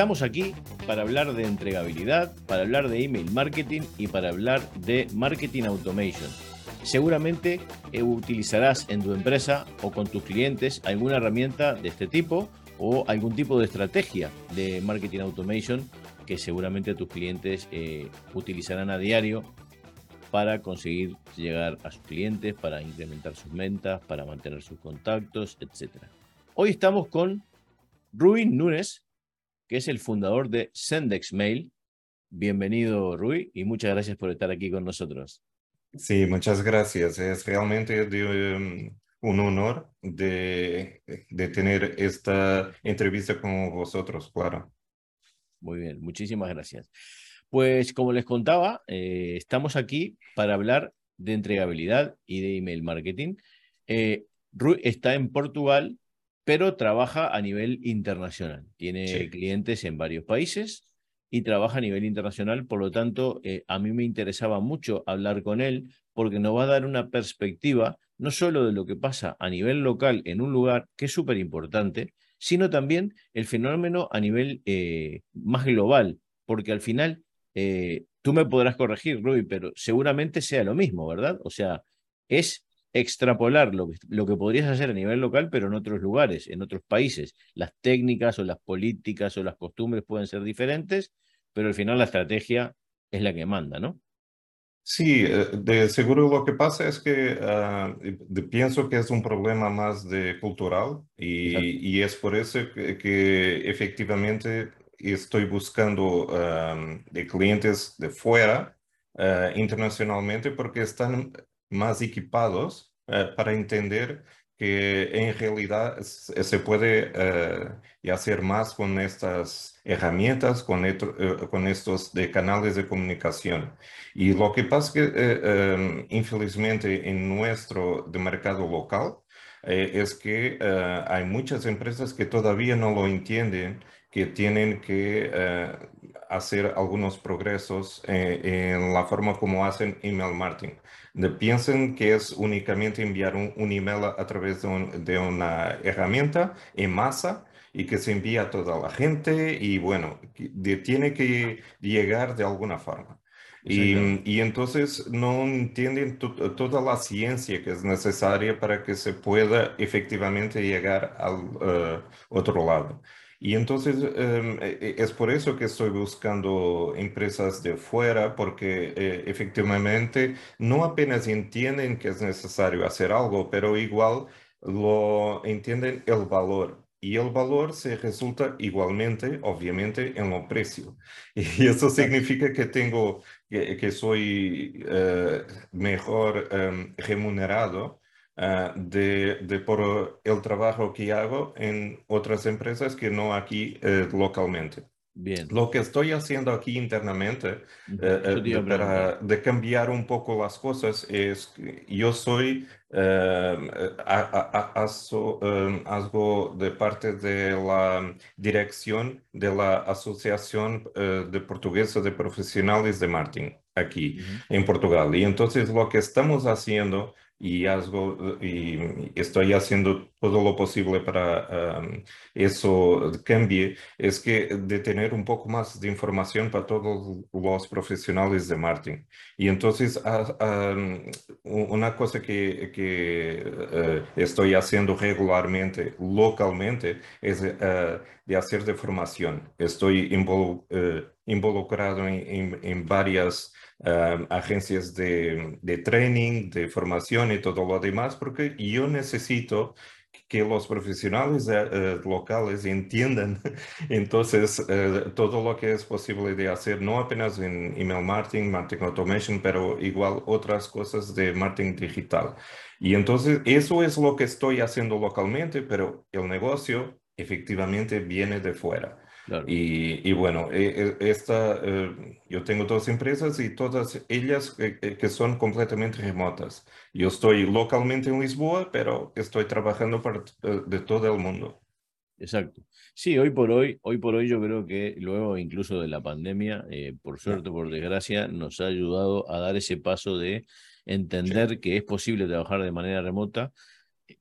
Estamos aquí para hablar de entregabilidad, para hablar de email marketing y para hablar de marketing automation. Seguramente eh, utilizarás en tu empresa o con tus clientes alguna herramienta de este tipo o algún tipo de estrategia de marketing automation que seguramente tus clientes eh, utilizarán a diario para conseguir llegar a sus clientes, para incrementar sus ventas, para mantener sus contactos, etc. Hoy estamos con Rubin Núñez, que es el fundador de Sendex Mail. Bienvenido, Rui, y muchas gracias por estar aquí con nosotros. Sí, muchas gracias. Es realmente um, un honor de tener esta entrevista con vosotros, claro. Muy bien, muchísimas gracias. Pues como les contaba, eh, estamos aquí para hablar de entregabilidad y de email marketing. Eh, Rui está en Portugal pero trabaja a nivel internacional. Tiene clientes en varios países y trabaja a nivel internacional, por lo tanto, eh, a mí me interesaba mucho hablar con él porque nos va a dar una perspectiva no solo de lo que pasa a nivel local en un lugar, que es súper importante, sino también el fenómeno a nivel eh, más global, porque al final, eh, tú me podrás corregir, Rui, pero seguramente sea lo mismo, ¿verdad? O sea, es extrapolar lo que, lo que podrías hacer a nivel local, pero en otros lugares, en otros países. Las técnicas o las políticas o las costumbres pueden ser diferentes, pero al final la estrategia es la que manda, ¿no? Sí, eh, de seguro lo que pasa es que ah, pienso que es un problema más de cultural y, y es por eso que, efectivamente estoy buscando de clientes de fuera ah, internacionalmente porque están más equipados eh, para entender que en realidad se puede eh, hacer más con estas herramientas, con, eh, con estos canales de comunicación. Y lo que pasa es que, em, infelizmente, en nuestro de mercado local, es que hay muchas empresas que todavía no lo entienden, que tienen que hacer algunos progresos en la forma como hacen email marketing piensen que es únicamente enviar un, email a, través de, una herramienta en masa y que se envía a toda la gente y bueno, tiene que llegar de alguna forma. Y, entonces no entienden toda la ciencia que es necesaria para que se pueda efectivamente llegar al eh, otro lado. Y entonces em, e, e, es por eso que estoy buscando empresas de fuera, porque eh, efectivamente no apenas entienden que es necesario hacer algo, pero igual lo entienden el valor. Y el valor se resulta igualmente, obviamente, en lo precio. Y eso significa que tengo, que, soy eh, mejor em, remunerado Ah, de, de, por el trabajo que hago en otras empresas que no aquí eh, localmente. Bien. Lo que estoy haciendo aquí internamente eh, eh, de, para de cambiar un poco las cosas es que yo soy eh, algo de parte de la dirección de la Asociación de Portuguesa de Profesionales de marketing aquí en Portugal. Y entonces lo que estamos haciendo y, estoy haciendo todo lo posible para eso cambie, es que de tener un poco más de información para todos los profesionales de marketing. Y entonces una cosa que, eh, estoy haciendo regularmente, localmente, es eh, de hacer de formación. Estoy eh, involucrado en, en varias agencias de, de, training, de formación y todo lo demás, porque yo necesito que los profesionales eh, eh, locales entiendan entonces eh, todo lo que es posible de hacer, no apenas en email marketing, marketing automation, pero igual otras cosas de marketing digital. Y entonces eso es lo que estoy haciendo localmente, pero el negocio efectivamente viene de fuera. Y, bueno, eh, eh, esta, eh, yo tengo dos empresas y todas ellas que son completamente remotas. Yo estoy localmente en Lisboa, pero estoy trabajando para de todo el mundo. Exacto. Sí, hoy por hoy, hoy por hoy yo creo que luego incluso de la pandemia, eh, por suerte por desgracia, nos ha ayudado a dar ese paso de entender que es posible trabajar de manera remota.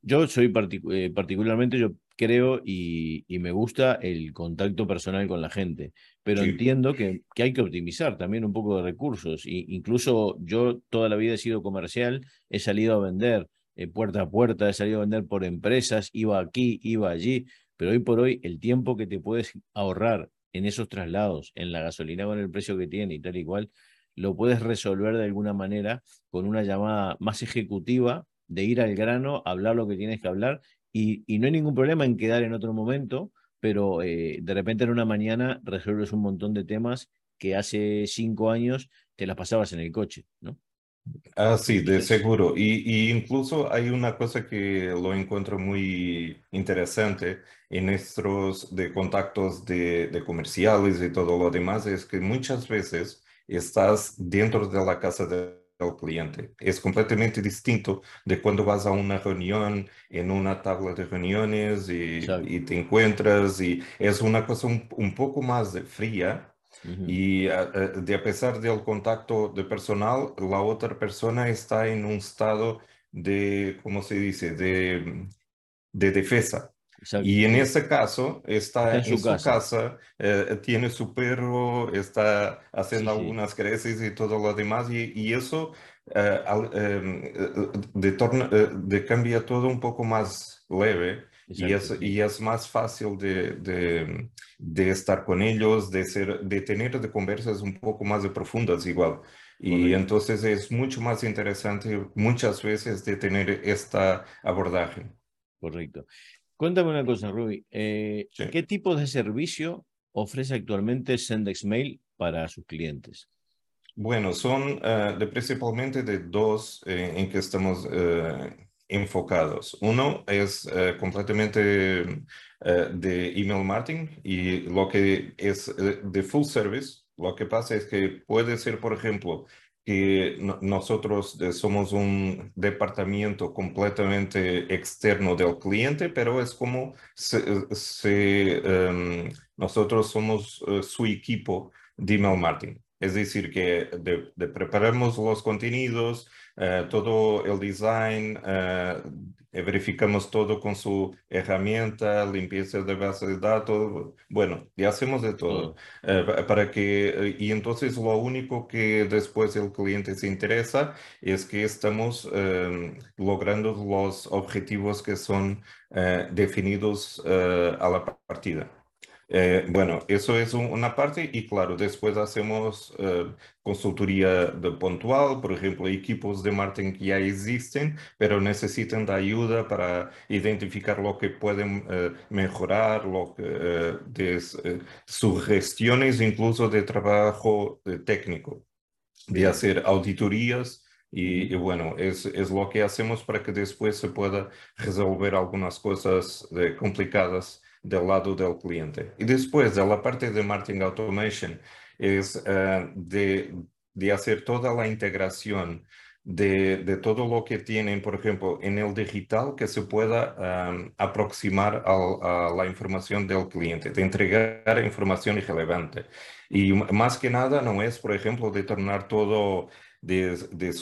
Yo soy eh, particularmente, yo creo y, me gusta el contacto personal con la gente, pero entiendo que, que, hay que optimizar también un poco de recursos. Y incluso yo toda la vida he sido comercial, he salido a vender eh, puerta a puerta, he salido a vender por empresas, iba aquí, iba allí, pero hoy por hoy el tiempo que te puedes ahorrar en esos traslados, en la gasolina con el precio que tiene y tal y cual, lo puedes resolver de alguna manera con una llamada más ejecutiva de ir al grano, hablar lo que tienes que hablar y, no hay ningún problema en quedar en otro momento, pero eh, de repente en una mañana resuelves un montón de temas que hace cinco años te las pasabas en el coche, ¿no? Ah, sí, de seguro. Y, incluso hay una cosa que lo encuentro muy interesante en nuestros de contactos de, de comerciales y todo lo demás, es que muchas veces estás dentro de la casa del cliente. Es completamente distinto de cuando vas a una reunión en una tabla de reuniones y, y te encuentras y es una cosa un, un poco más fría y a, de a pesar del contacto de personal, la otra persona está en un estado de, ¿cómo se dice?, de, de defensa. Y en ese caso está, en, su, casa, eh, tiene su perro, está haciendo algunas creces y todo lo demás, y, y eso eh, em, eh, de, torna, de cambia todo un poco más leve y es, y es más fácil de, de, de, estar con ellos, de, ser, de tener de conversas un poco más de profundas igual. Y entonces es mucho más interesante muchas veces de tener esta abordaje. Correcto. Cuéntame una cosa, Ruby. Eh, ¿Qué tipo de servicio ofrece actualmente Sendex Mail para sus clientes? Bueno, son uh, de principalmente de dos eh, en que estamos uh, enfocados. Uno es uh, completamente de email marketing y lo que es de full service. Lo que pasa es que puede ser, por ejemplo, que no, nosotros somos un departamento completamente externo del cliente, pero es como se, se, um, nosotros somos su equipo de email marketing. Es decir, que preparamos los contenidos, eh, todo el design, eh, verificamos todo con su herramienta, limpieza de base de datos, bueno, y hacemos de todo. Eh, para que, y entonces lo único que después el cliente se interesa es que estamos logrando los objetivos que son definidos a la partida. Eh, bueno, eso es una parte y claro, después hacemos eh, consultoría de puntual, por ejemplo, equipos de marketing que ya existen, pero necesitan de ayuda para identificar lo que pueden eh, mejorar, lo que, de sugestiones incluso de trabajo técnico, de hacer auditorías. Y, bueno, es, es, lo que hacemos para que después se pueda resolver algunas cosas complicadas del lado del cliente. Y después de la parte de marketing automation es uh, de, de, hacer toda la integración de, de, todo lo que tienen, por ejemplo, en el digital que se pueda um, aproximar a, a, la información del cliente, de entregar información irrelevante. Y más que nada no es, por ejemplo, de tornar todo de, de,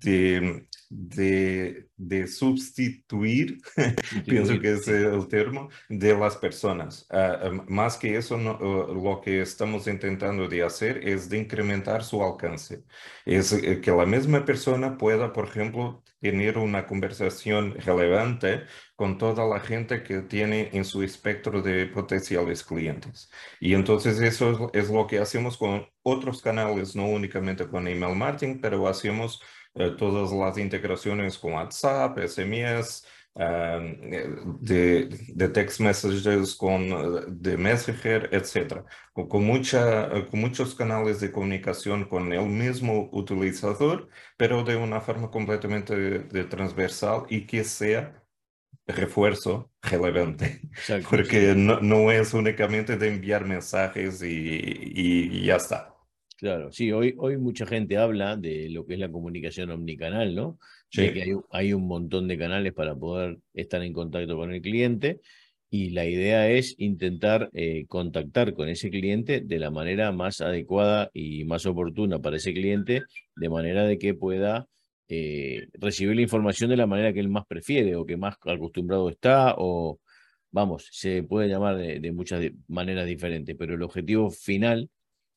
de, de, de sustituir, pienso que es el término, de las personas. Uh, más que eso, no, uh, lo que estamos intentando de hacer es de incrementar su alcance. Es eh, que la misma persona pueda, por ejemplo, tener una conversación relevante con toda la gente que tiene en su espectro de potenciales clientes. Y entonces eso es, es lo que hacemos con otros canales, no únicamente con email marketing, pero hacemos todas las integraciones con WhatsApp, SMS, uh, de, de, text messages con eh, de Messenger, etc. Con, con, mucha, con muchos canales de comunicación con el mismo utilizador, pero de una forma completamente de, de transversal y que sea refuerzo relevante, Exacto, porque no, no, es únicamente de enviar mensajes y, y, y ya está. Claro, sí, hoy, hoy mucha gente habla de lo que es la comunicación omnicanal, ¿no? Sí. De que hay, hay, un montón de canales para poder estar en contacto con el cliente y la idea es intentar eh, contactar con ese cliente de la manera más adecuada y más oportuna para ese cliente, de manera de que pueda eh, recibir la información de la manera que él más prefiere o que más acostumbrado está o, vamos, se puede llamar de, muchas maneras diferentes, pero el objetivo final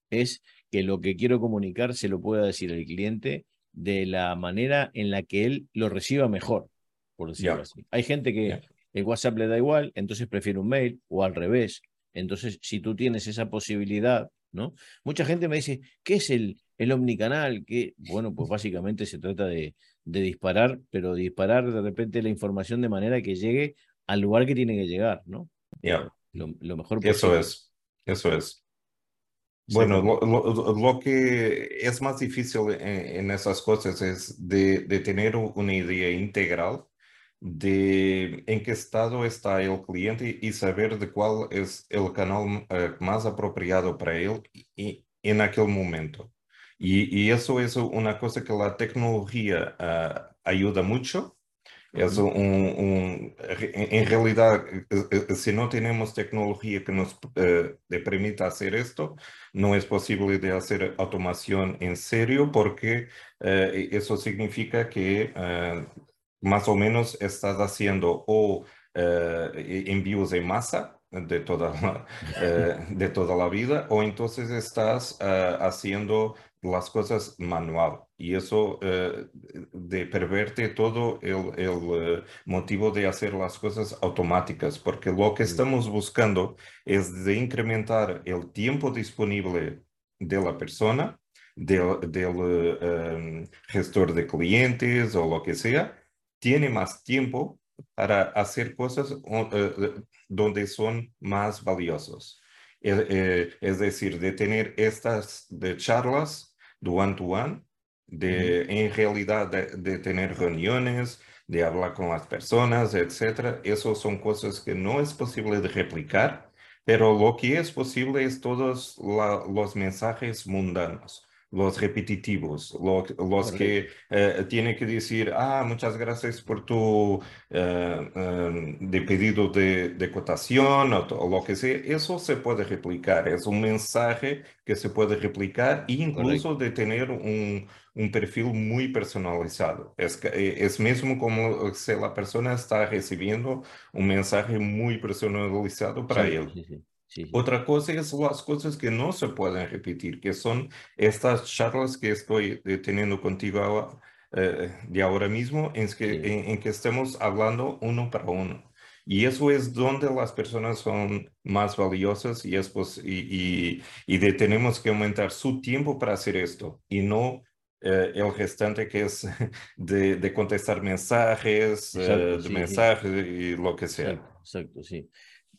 es que lo que quiero comunicar se lo pueda decir al cliente de la manera en la que él lo reciba mejor, por decirlo así. Hay gente que el WhatsApp le da igual, entonces prefiere un mail o al revés. Entonces, si tú tienes esa posibilidad, ¿no? Mucha gente me dice, ¿qué es el, el omnicanal? que Bueno, pues básicamente se trata de, de disparar, pero disparar de repente la información de manera que llegue al lugar que tiene que llegar, ¿no? Ya. Lo, mejor posible. Eso es, eso es. Bueno, lo, que es más difícil en, esas cosas es de, de, tener una idea integral de en qué estado está el cliente y saber de cuál es el canal eh, más apropiado para él y, en aquel momento. Y, y, eso es una cosa que la tecnología uh, ayuda mucho. Es un, un, en realidad, eh, eh, si no tenemos tecnología que nos uh, permita hacer esto, no es posible de hacer automación en serio porque eso significa que más o menos estás haciendo o eh, envíos en masa de toda, la, eh, de toda la vida o entonces estás eh, haciendo las cosas manual. Y eso de perverte todo el, el motivo de hacer las cosas automáticas porque lo que estamos buscando es de incrementar el tiempo disponible de la persona del, del gestor de clientes o lo que sea. Tiene más tiempo para hacer cosas eh, donde son más valiosos. Eh, eh, es decir, de tener estas de charlas de one to one, de en realidad de, tener reuniones, de hablar con las personas, etcétera. Eso son cosas que no es posible de replicar, pero lo que es posible es todos los mensajes mundanos los repetitivos, los que eh, tienen que decir, ah, muchas gracias por tu eh, em, de pedido de, de cotación o, lo que sea, eso se puede replicar, es un mensaje que se puede replicar e incluso de tener un, un, perfil muy personalizado. Es, eh, es mismo como si la persona está recibiendo un mensaje muy personalizado para él. Otra cosa es las cosas que no se pueden repetir, que son estas charlas que estoy eh, teniendo contigo eh, de ahora mismo, en que, en, que estemos hablando uno para uno. Y eso es donde las personas son más valiosas y, es y, y, de tenemos que aumentar su tiempo para hacer esto y no eh, el restante que es de, de contestar mensajes, de mensajes y lo que sea. exacto, sí.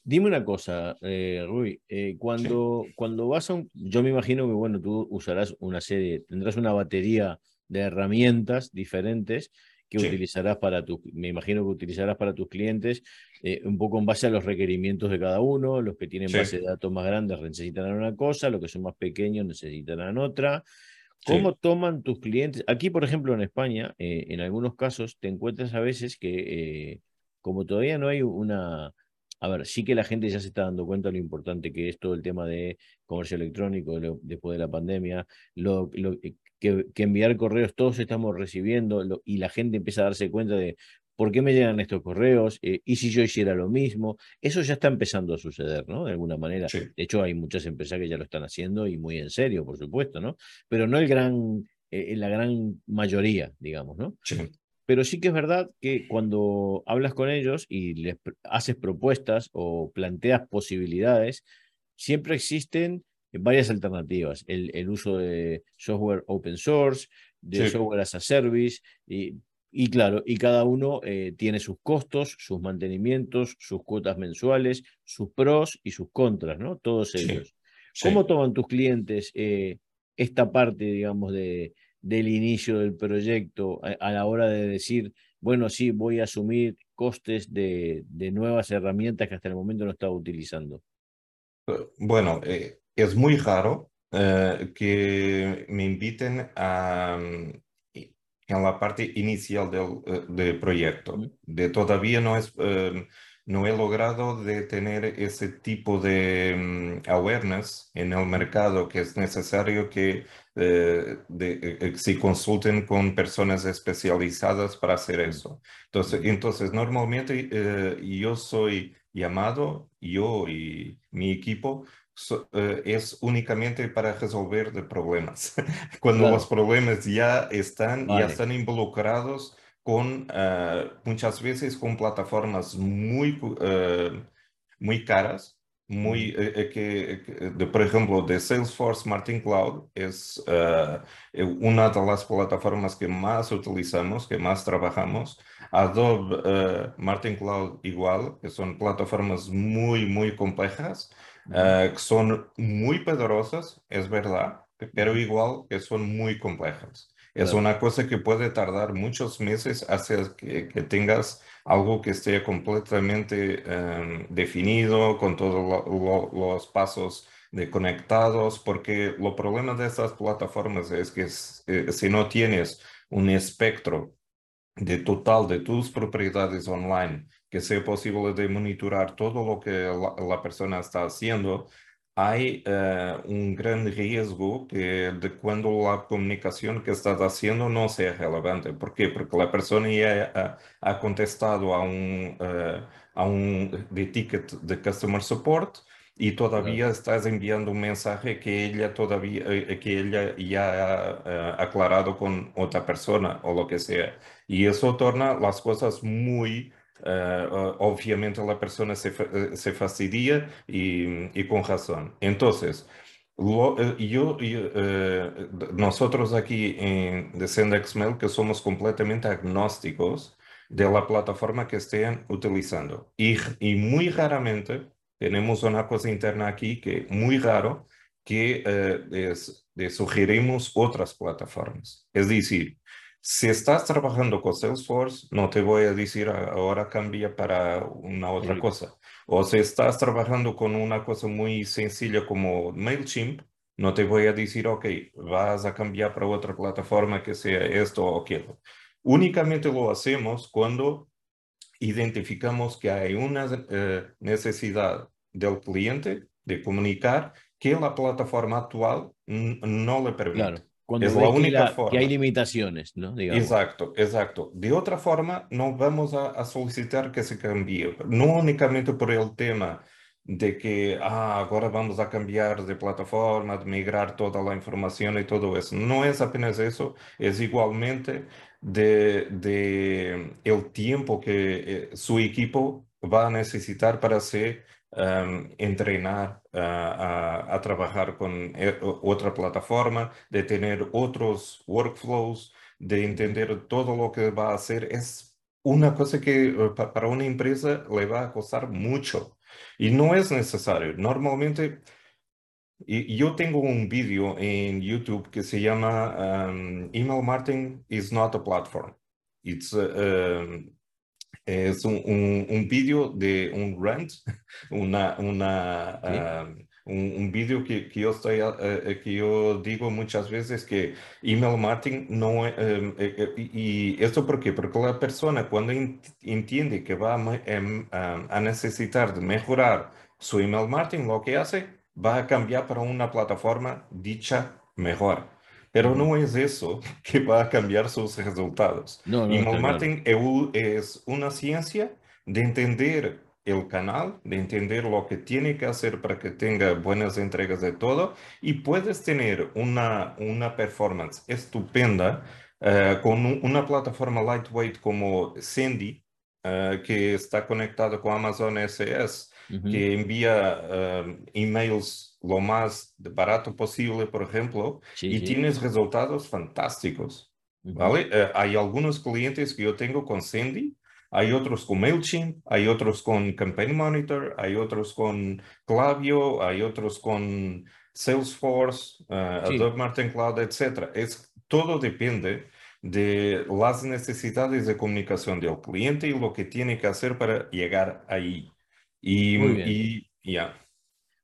Dime una cosa, eh, Rui, eh, cuando, cuando vas a un, yo me imagino que bueno, tú usarás una serie, tendrás una batería de herramientas diferentes que utilizarás para tus, me imagino que utilizarás para tus clientes, eh, un poco en base a los requerimientos de cada uno, los que tienen base de datos más grandes necesitarán una cosa, los que son más pequeños necesitarán otra. ¿Cómo toman tus clientes? Aquí, por ejemplo, en España, en algunos casos, te encuentras a veces que, como todavía no hay una, a ver, sí que la gente ya se está dando cuenta de lo importante que es todo el tema de comercio electrónico después de la pandemia, lo, eh, que, enviar correos todos estamos recibiendo y la gente empieza a darse cuenta de por qué me llegan estos correos eh, y si yo hiciera lo mismo. Eso ya está empezando a suceder, ¿no? De alguna manera. De hecho, hay muchas empresas que ya lo están haciendo y muy en serio, por supuesto, ¿no? Pero no el gran, eh, la gran mayoría, digamos, ¿no? Sí. Pero sí que es verdad que cuando hablas con ellos y les haces propuestas o planteas posibilidades, siempre existen varias alternativas. El, uso de software open source, de software as a service, y, y claro, y cada uno eh, tiene sus costos, sus mantenimientos, sus cuotas mensuales, sus pros y sus contras, ¿no? Todos ellos. ¿Cómo toman tus clientes eh, esta parte, digamos, de, del inicio del proyecto a, la hora de decir, bueno, sí, voy a asumir costes de, de nuevas herramientas que hasta el momento no estaba utilizando? Eh, bueno, eh, es muy raro eh, que me inviten a, mm, en la parte inicial del, del proyecto. De todavía no es, no he logrado de tener ese tipo de mm, awareness en el mercado que es necesario que eh, de, eh, se consulten con personas especializadas para hacer eso. Entonces, entonces normalmente yo soy llamado, yo y mi equipo, es únicamente para resolver de problemas. Cuando los problemas ya están, ya están involucrados con eh, muchas veces con plataformas muy, eh, muy caras, muy, eh, que, de, por ejemplo, de Salesforce Martin Cloud es una de las plataformas que más utilizamos, que más trabajamos. Adobe Martin Cloud igual, que son plataformas muy, muy complejas, que son muy poderosas, es verdad, pero igual que son muy complejas. Es una cosa que puede tardar muchos meses hacer que, tengas algo que esté completamente em, definido con todos los pasos de conectados, porque lo problema de estas plataformas es que eh, si no tienes un espectro de total de tus propiedades online, que sea posible de monitorar todo lo que la persona está haciendo, hay eh, un gran riesgo que de cuando la comunicación que estás haciendo no sea relevante. ¿Por qué? Porque la persona ya ha, contestado a un, uh, a un de ticket de customer support y todavía estás enviando un mensaje que ella todavía eh, que ella ya ha aclarado con otra persona o lo que sea. Y eso torna las cosas muy eh, obviamente la persona se, eh, se fastidia y, con razón. Entonces, eh, yo, nosotros aquí en DescendXML que somos completamente agnósticos de la plataforma que estén utilizando. Y, y muy raramente tenemos una cosa interna aquí que muy raro que es, sugerimos otras plataformas. Es decir, si estás trabajando con Salesforce, no te voy a decir ahora cambia para una otra cosa. O si estás trabajando con una cosa muy sencilla como MailChimp, no te voy a decir, ok, vas a cambiar para otra plataforma que sea esto o aquello. Únicamente lo hacemos cuando identificamos que hay una eh, necesidad del cliente de comunicar que la plataforma actual no le permite. Cuando es la única que forma. Que hay limitaciones, ¿no? Exacto, exacto. De otra forma, no vamos a, solicitar que se cambie, no únicamente por el tema de que ah, ahora vamos a cambiar de plataforma, de migrar toda la información y todo eso. No es apenas eso, es igualmente de, de el tiempo que eh, su equipo va a necesitar para hacer Em, entrenar a, trabajar con eh, otra plataforma, de tener otros workflows, de entender todo lo que va a hacer. Es una cosa que eh, para una empresa le va a costar mucho y no es necesario. Normalmente, yo tengo un vídeo en YouTube que se llama um, Email Marketing is not a platform. It's uh, es un, un, vídeo de un rant, una, una, un, un vídeo que, que, yo estoy, eh, que yo digo muchas veces que email marketing no... Em, eh, y esto por qué? Porque la persona cuando entiende que va a, em, a necesitar de mejorar su email marketing, lo que hace va a cambiar para una plataforma dicha mejor. Pero no es eso que va a cambiar sus resultados. No, no, Email marketing es una ciencia de entender el canal, de entender lo que tiene que hacer para que tenga buenas entregas de todo y puedes tener una, una performance estupenda eh, con una plataforma lightweight como Sandy, eh, que está conectada con Amazon SS, que envía eh, emails lo más barato posible, por ejemplo, y tienes resultados fantásticos. ¿Vale? Eh, hay algunos clientes que yo tengo con Sandy, hay otros con MailChimp, hay otros con Campaign Monitor, hay otros con Clavio, hay otros con Salesforce, uh, Adobe Marketing Cloud, etc. Es, todo depende de las necesidades de comunicación del cliente y lo que tiene que hacer para llegar ahí. Y ya.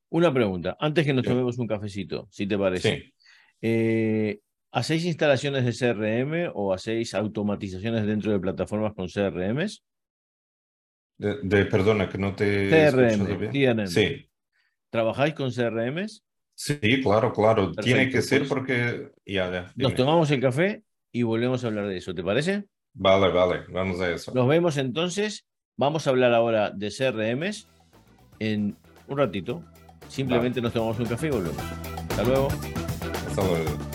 Una pregunta, antes que nos tomemos un cafecito, si te parece. Eh, ¿Hacéis instalaciones de CRM o hacéis automatizaciones dentro de plataformas con CRMs? De, perdona, que no te CRM, bien. Sí. ¿Trabajáis con CRMs? Sí, claro, claro. Tiene que ser pues porque... Ya, Nos tomamos el café y volvemos a hablar de eso, ¿te parece? Vale, vale, vamos a eso. Nos vemos entonces. Vamos a hablar ahora de CRMs en un ratito. Simplemente nos tomamos un café y volvemos. Hasta luego. Hasta luego.